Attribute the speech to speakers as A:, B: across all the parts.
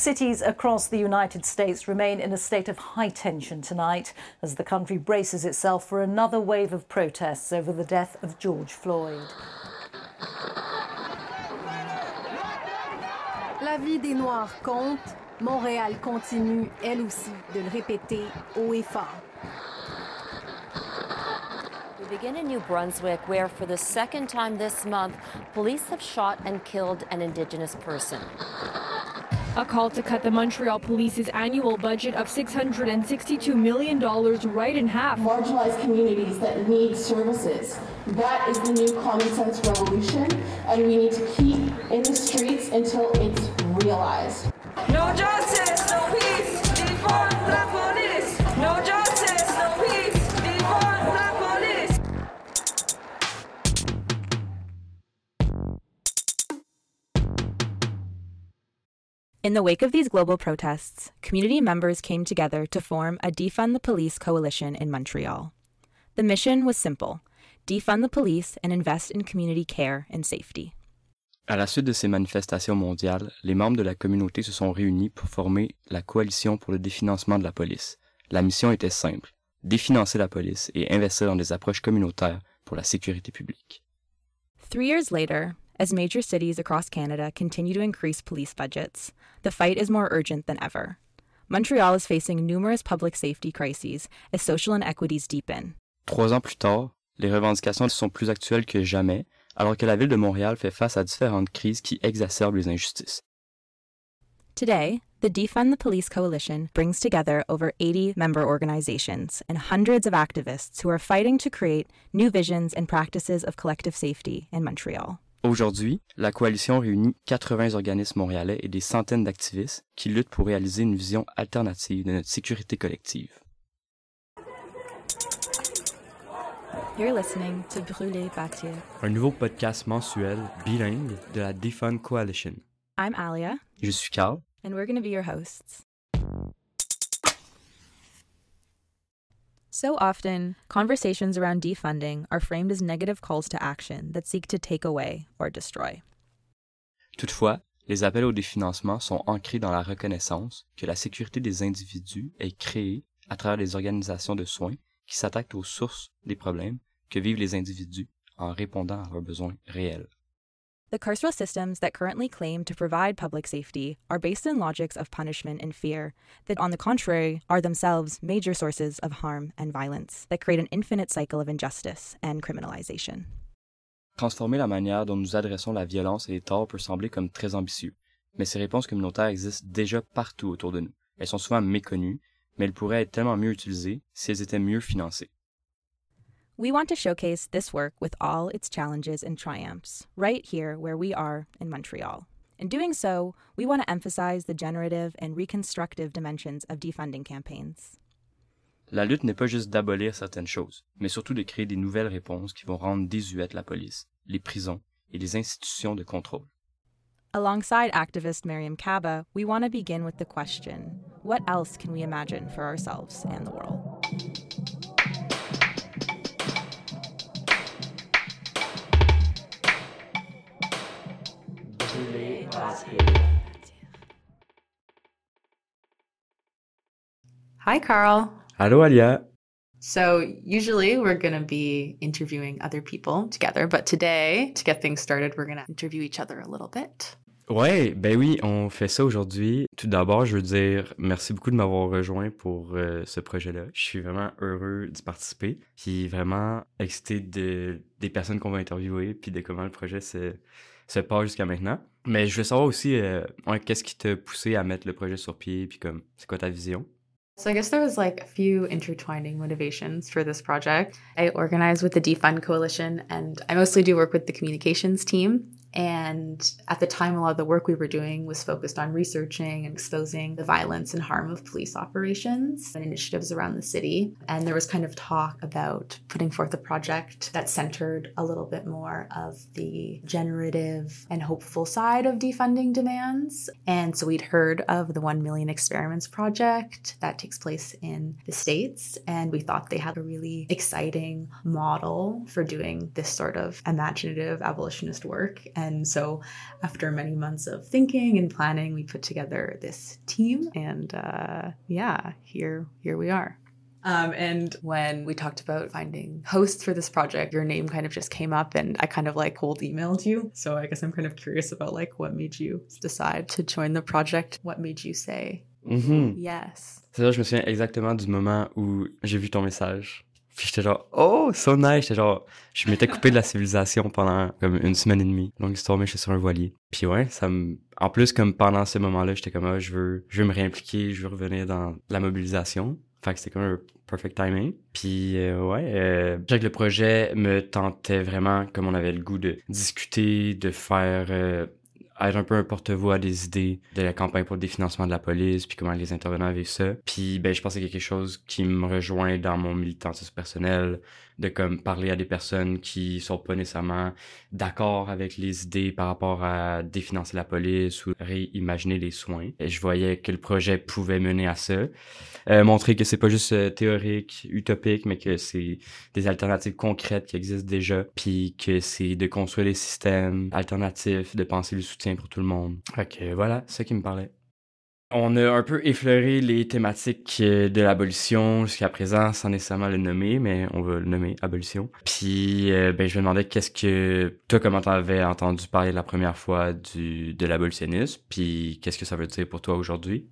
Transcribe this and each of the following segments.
A: Cities across the United States remain in a state of high tension tonight as the country braces itself for another wave of protests over the death of George Floyd.
B: La vie des Noirs compte. Montréal continue, elle aussi, de le répéter haut et fort.
C: We begin in New Brunswick, where for the second time this month, police have shot and killed an Indigenous person.
D: A call to cut the Montreal Police's annual budget of $662 million right in half.
E: Marginalized communities that need services. That is the new common sense revolution, and we need to keep in the streets until it's realized.
F: In the wake of these global protests, community members came together to form a Defund the Police coalition in Montreal. The mission was simple defund the police and invest in community care and safety.
G: À la suite de ces manifestations mondiales, les membres de la communauté se sont réunis pour former la Coalition pour le définancement de la police. La mission était simple définancer la police et investir dans des approches communautaires pour la sécurité publique.
F: Three years later, as major cities across Canada continue to increase police budgets, the fight is more urgent than ever. Montreal is facing numerous public safety crises as social inequities deepen.
G: Trois ans plus tard, les revendications sont plus actuelles que jamais, alors que la ville de Montréal fait face à différentes crises qui exacerbent les injustices.
F: Today, the Defund the Police Coalition brings together over 80 member organizations and hundreds of activists who are fighting to create new visions and practices of collective safety in Montreal.
G: Aujourd'hui, la coalition réunit 80 organismes montréalais et des centaines d'activistes qui luttent pour réaliser une vision alternative de notre sécurité collective.
F: You're listening to Brûler Bâtir.
G: Un nouveau podcast mensuel bilingue de la Defund Coalition.
F: I'm Alia,
G: Je suis Carl.
F: and we're going to be your hosts. So often, conversations around defunding are framed as negative calls to action that seek to take away or destroy.
G: Toutefois, les appels au définancement sont ancrés dans la reconnaissance que la sécurité des individus est créée à travers les organisations de soins qui s'attaquent aux sources des problèmes que vivent les individus en répondant à leurs besoins réels.
F: The carceral systems that currently claim to provide public safety are based in logics of punishment and fear that, on the contrary, are themselves major sources of harm and violence that create an infinite cycle of injustice and criminalization.
G: Transformer la manière dont nous adressons la violence et les torts peut sembler comme très ambitieux, mais ces réponses communautaires existent déjà partout autour de nous. Elles sont souvent méconnues, mais elles pourraient être tellement mieux utilisées si elles étaient mieux financées.
F: We want to showcase this work with all its challenges and triumphs, right here where we are in Montreal. In doing so, we want to emphasize the generative and reconstructive dimensions of defunding campaigns.
G: La lutte n'est pas juste d'abolir certaines choses, mais surtout de créer des nouvelles réponses qui vont rendre désuètes la police, les prisons et les institutions de contrôle.
F: Alongside activist Mariame Kaba, we want to begin with the question what else can we imagine for ourselves and the world?
H: Hi, Carl.
G: Allô, Alia?
H: So, usually we're going to be interviewing other people together, but today, to get things started, we're going to interview each other a little bit.
G: Ouais, ben oui, on fait ça aujourd'hui. Tout d'abord, je veux dire merci beaucoup de m'avoir rejoint pour euh, ce projet-là. Je suis vraiment heureux d'y participer, puis vraiment excité de, des personnes qu'on va interviewer, puis de comment le projet se, se passe jusqu'à maintenant. Mais je veux savoir aussi, euh, qu'est-ce qui t'a poussé à mettre le projet sur pied, puis comme, c'est quoi ta vision?
H: So, I guess there was like a few intertwining motivations for this project. I organize with the Defund Coalition, and I mostly do work with the communications team. And at the time, a lot of the work we were doing was focused on researching and exposing the violence and harm of police operations and initiatives around the city. And there was kind of talk about putting forth a project that centered a little bit more of the generative and hopeful side of defunding demands. And so we'd heard of the 1 Million Experiments Project that takes place in the States. And we thought they had a really exciting model for doing this sort of imaginative abolitionist work And so, after many months of thinking and planning, we put together this team, and uh, yeah, here here we are. Um, and when we talked about finding hosts for this project, your name kind of just came up, and I kind of like cold emailed you. So I guess I'm kind of curious about like what made you decide to join the project. What made you say
G: Mm -hmm.
H: yes?
G: C'est ça, je me souviens exactement du moment où j'ai vu ton message. Puis j'étais genre, oh, so nice. J'étais genre, je m'étais coupé de la civilisation pendant comme une semaine et demie. Longue histoire, mais j'étais sur un voilier. Puis ouais, ça me. En plus, comme pendant ce moment-là, j'étais comme, ah, je veux, je veux me réimpliquer, je veux revenir dans la mobilisation. Fait que c'était comme un perfect timing. Puis euh, ouais, euh, que le projet me tentait vraiment, comme on avait le goût de discuter, de faire. euh, être un peu un porte-voix des idées de la campagne pour le définancement de la police, puis comment les intervenants vivent ça. Puis ben je pense que quelque chose qui me rejoint dans mon militantisme personnel, de comme parler à des personnes qui sont pas nécessairement d'accord avec les idées par rapport à définancer la police ou réimaginer les soins. Et je voyais que le projet pouvait mener à ça. Euh, montrer que c'est pas juste euh, théorique, utopique, mais que c'est des alternatives concrètes qui existent déjà, puis que c'est de construire des systèmes alternatifs, de penser le soutien pour tout le monde. Fait que voilà, c'est qui me parlait. On a un peu effleuré les thématiques euh, de l'abolition jusqu'à présent, sans nécessairement le nommer, mais on va le nommer abolition. Puis, euh, ben, je me demandais qu'est-ce que toi, comment t'avais entendu parler la première fois du de l'abolitionnisme, puis qu'est-ce que ça veut dire pour toi aujourd'hui?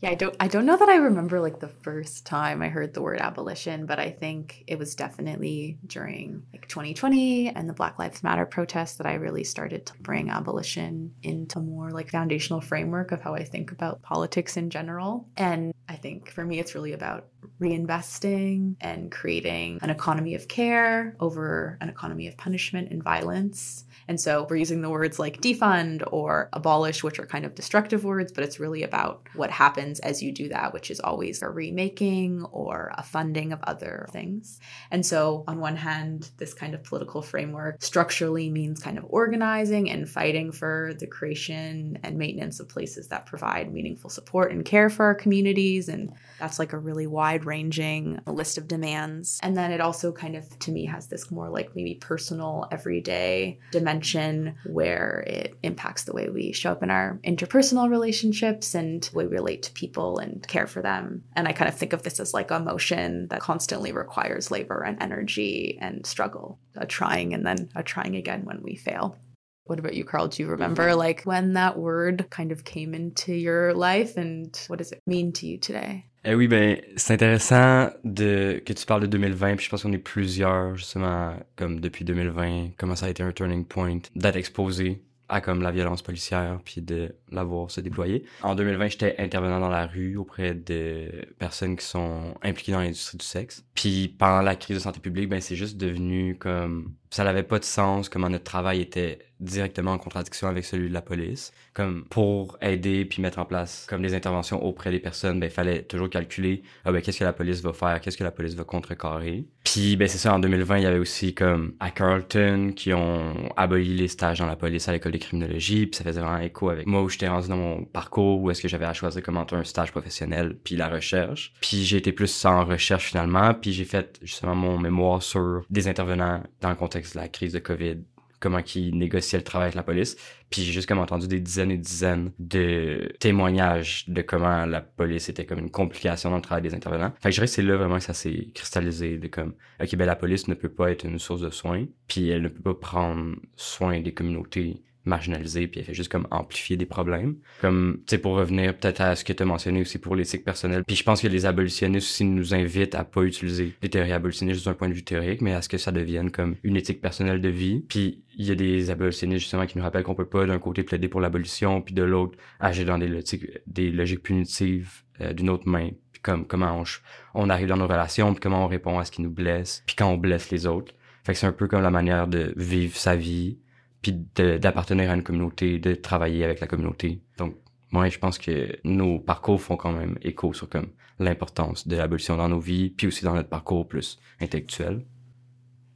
H: Yeah, I don't I don't know that I remember like the first time I heard the word abolition, but I think it was definitely during like 2020 and the Black Lives Matter protests that I really started to bring abolition into more like foundational framework of how I think about politics in general. And I think for me it's really about reinvesting and creating an economy of care over an economy of punishment and violence. And so we're using the words like defund or abolish, which are kind of destructive words, but it's really about what happens as you do that, which is always a remaking or a funding of other things. And so, on one hand, this kind of political framework structurally means kind of organizing and fighting for the creation and maintenance of places that provide meaningful support and care for our communities. And that's like a really wide ranging list of demands. And then it also kind of, to me, has this more like maybe personal, everyday dimension where it impacts the way we show up in our interpersonal relationships and we relate to people and care for them. And I kind of think of this as like a motion that constantly requires labor and energy and struggle, a trying and then a trying again when we fail. What about you, Karl? Do you remember mm-hmm. like when that word kind of came into your life and what does it mean to you today?
G: Eh oui, ben, c'est intéressant de, que tu parles de 2020, puis je pense qu'on est plusieurs, justement, comme depuis 2020, comment ça a été un turning point, d'être exposé à comme la violence policière, puis de la voir se déployer. En 2020, j'étais intervenant dans la rue auprès de personnes qui sont impliquées dans l'industrie du sexe. Puis pendant la crise de santé publique, ben c'est juste devenu comme ça n'avait pas de sens comment notre travail était directement en contradiction avec celui de la police. Comme pour aider puis mettre en place comme des interventions auprès des personnes, ben il fallait toujours calculer ah ben qu'est-ce que la police va faire, qu'est-ce que la police va contrecarrer. Puis ben c'est ça en 2020, il y avait aussi comme à Carleton qui ont aboli les stages dans la police à l'école de criminologie, puis ça faisait vraiment écho avec moi où j'étais rendu dans mon parcours où est-ce que j'avais à choisir comment un stage professionnel puis la recherche. Puis j'ai été plus en recherche finalement, puis j'ai fait justement mon mémoire sur des intervenants dans le contexte de la crise de Covid comment qu'ils négociaient le travail avec la police. Puis j'ai juste comme entendu des dizaines et dizaines de témoignages de comment la police était comme une complication dans le travail des intervenants. Fait que je dirais que c'est là vraiment que ça s'est cristallisé de comme, ok, ben la police ne peut pas être une source de soins, puis elle ne peut pas prendre soin des communautés marginalisées, puis elle fait juste comme amplifier des problèmes. Comme, tu sais, pour revenir peut-être à ce que tu as mentionné aussi pour l'éthique personnelle. Puis je pense que les abolitionnistes aussi nous invitent à pas utiliser les théories abolitionnistes d'un point de vue théorique, mais à ce que ça devienne comme une éthique personnelle de vie. Puis il y a des abolitionnistes justement qui nous rappellent qu'on peut pas d'un côté plaider pour l'abolition, puis de l'autre agir dans des, logiques- punitives euh, d'une autre main. Puis comme comment on, on arrive dans nos relations, puis comment on répond à ce qui nous blesse, puis quand on blesse les autres. Fait que c'est un peu comme la manière de vivre sa vie, puis d'appartenir à une communauté, de travailler avec la communauté. Donc, moi, je pense que nos parcours font quand même écho sur comme l'importance de l'abolition dans nos vies, puis aussi dans notre parcours plus intellectuel.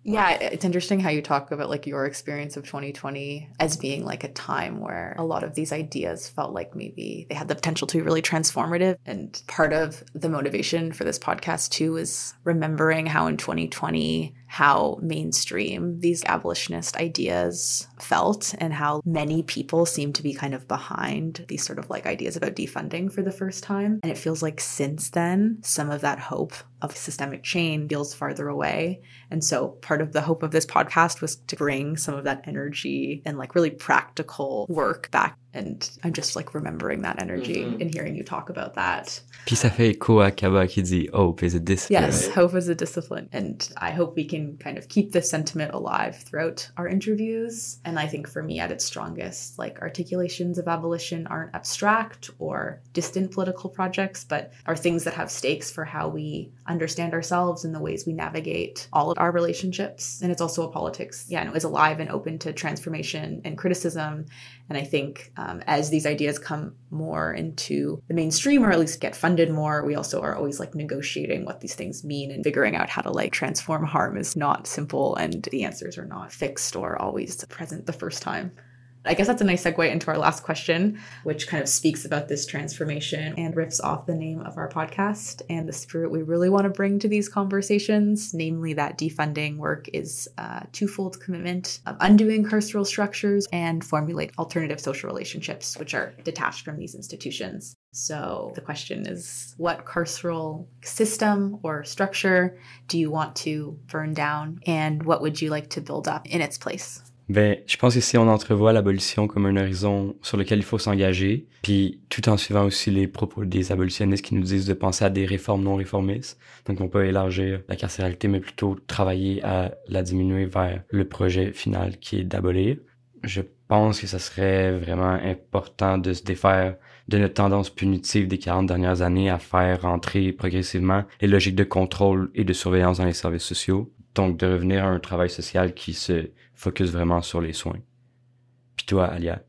H: Yeah, it's interesting how you talk about like your experience of 2020 as being like a time where a lot of these ideas felt like maybe they had the potential to be really transformative. And part of the motivation for this podcast too is remembering how in 2020 how mainstream these abolitionist ideas felt and how many people seem to be kind of behind these sort of like ideas about defunding for the first time. And it feels like since then, some of that hope of systemic change feels farther away. And so part of the hope of this podcast was to bring some of that energy and like really practical work back. And I'm just like remembering that energy
G: Mhm.
H: and hearing you talk about that.
G: Puis ça fait écho à Kaba qui Hope is a discipline.
H: Yes, hope is a discipline. And I hope we can kind of keep this sentiment alive throughout our interviews. And I think for me, at its strongest, like articulations of abolition aren't abstract or distant political projects, but are things that have stakes for how we understand ourselves and the ways we navigate all of our relationships. And it's also a politics, yeah, no, is alive and open to transformation and criticism. And I think um, as these ideas come more into the mainstream or at least get funded more, we also are always like negotiating what these things mean and figuring out how to like transform harm is not simple and the answers are not fixed or always present the first time. I guess that's a nice segue into our last question, which kind of speaks about this transformation and riffs off the name of our podcast and the spirit we really want to bring to these conversations, namely that defunding work is a twofold commitment of undoing carceral structures and formulate alternative social relationships, which are detached from these institutions. So the question is what carceral system or structure do you want to burn down and what would you like to build up in its place?
G: Ben, je pense que si on entrevoit l'abolition comme un horizon sur lequel il faut s'engager, puis tout en suivant aussi les propos des abolitionnistes qui nous disent de penser à des réformes non réformistes, donc on peut élargir la carcéralité, mais plutôt travailler à la diminuer vers le projet final qui est d'abolir. Je pense que ça serait vraiment important de se défaire de notre tendance punitive des 40 dernières années à faire entrer progressivement les logiques de contrôle et de surveillance dans les services sociaux. Donc, de revenir à un travail social qui se focus vraiment sur les soins. Puis toi, Alia?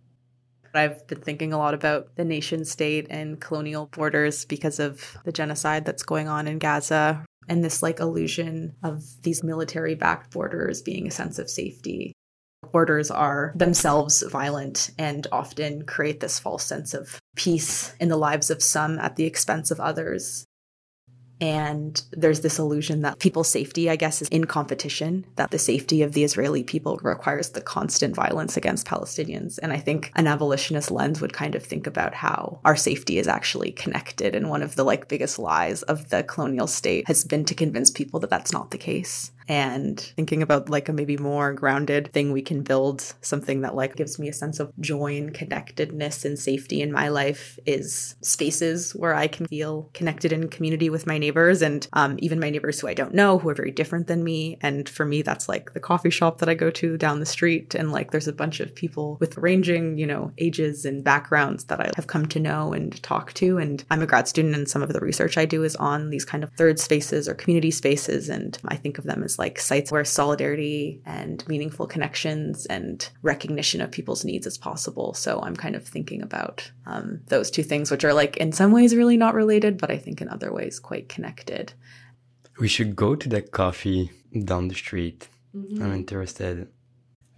H: I've been thinking a lot about the nation state and colonial borders because of the genocide that's going on in Gaza and this like illusion of these military backed borders being a sense of safety. Borders are themselves violent and often create this false sense of peace in the lives of some at the expense of others. And there's this illusion that people's safety, I guess, is in competition, that the safety of the Israeli people requires the constant violence against Palestinians. And I think an abolitionist lens would kind of think about how our safety is actually connected. And one of the like biggest lies of the colonial state has been to convince people that that's not the case and thinking about like a maybe more grounded thing we can build something that like gives me a sense of joy and connectedness and safety in my life is spaces where i can feel connected in community with my neighbors and um, even my neighbors who i don't know who are very different than me. And for me that's like the coffee shop that i go to down the street. And like there's a bunch of people with ranging you know ages and backgrounds that i have come to know and talk to. And i'm a grad student and some of the research i do is on these kind of third spaces or community spaces. And i think of them as like sites where solidarity and meaningful connections and recognition of people's needs is possible. So I'm kind of thinking about um, those two things, which are like in some ways really not related, but I think in other ways quite connected.
G: We should go to that coffee down the street. I'm interested.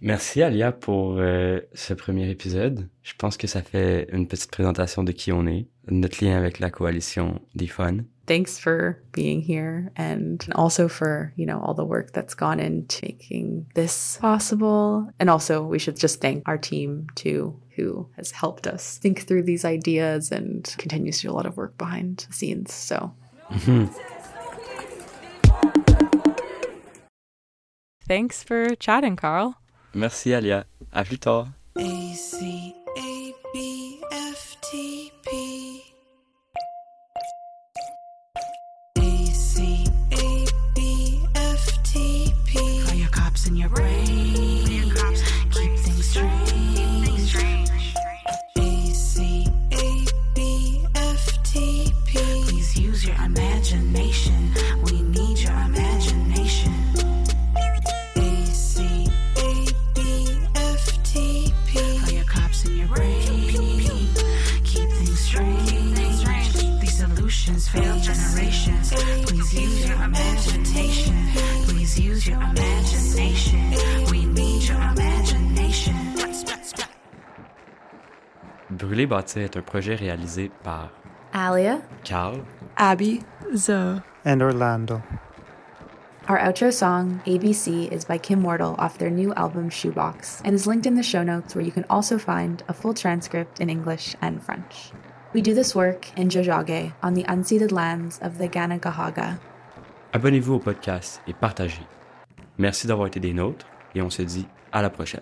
G: Merci Alia pour euh, ce premier épisode. Je pense que ça fait une petite présentation de qui on est, notre lien avec la coalition Defund.
H: Thanks for being here and also for, you know, all the work that's gone into making this possible. And also we should just thank our team too, who has helped us think through these ideas and continues to do a lot of work behind the scenes. So mm-hmm. Thanks for chatting, Karl.
G: Merci Alia. À plus tard.
I: A
G: Brûler bâtir est un projet réalisé par
H: Alia,
G: Carl,
J: Abby, Zoe,
K: and Orlando.
H: Our outro song, ABC, is by Kim Wardle off their new album Shoebox and is linked in the show notes where you can also find a full transcript in English and French. We do this work in Jojage on the unceded lands of the Ganagahaga.
G: Abonnez-vous au podcast et partagez. Merci d'avoir été des nôtres et on se dit à la prochaine.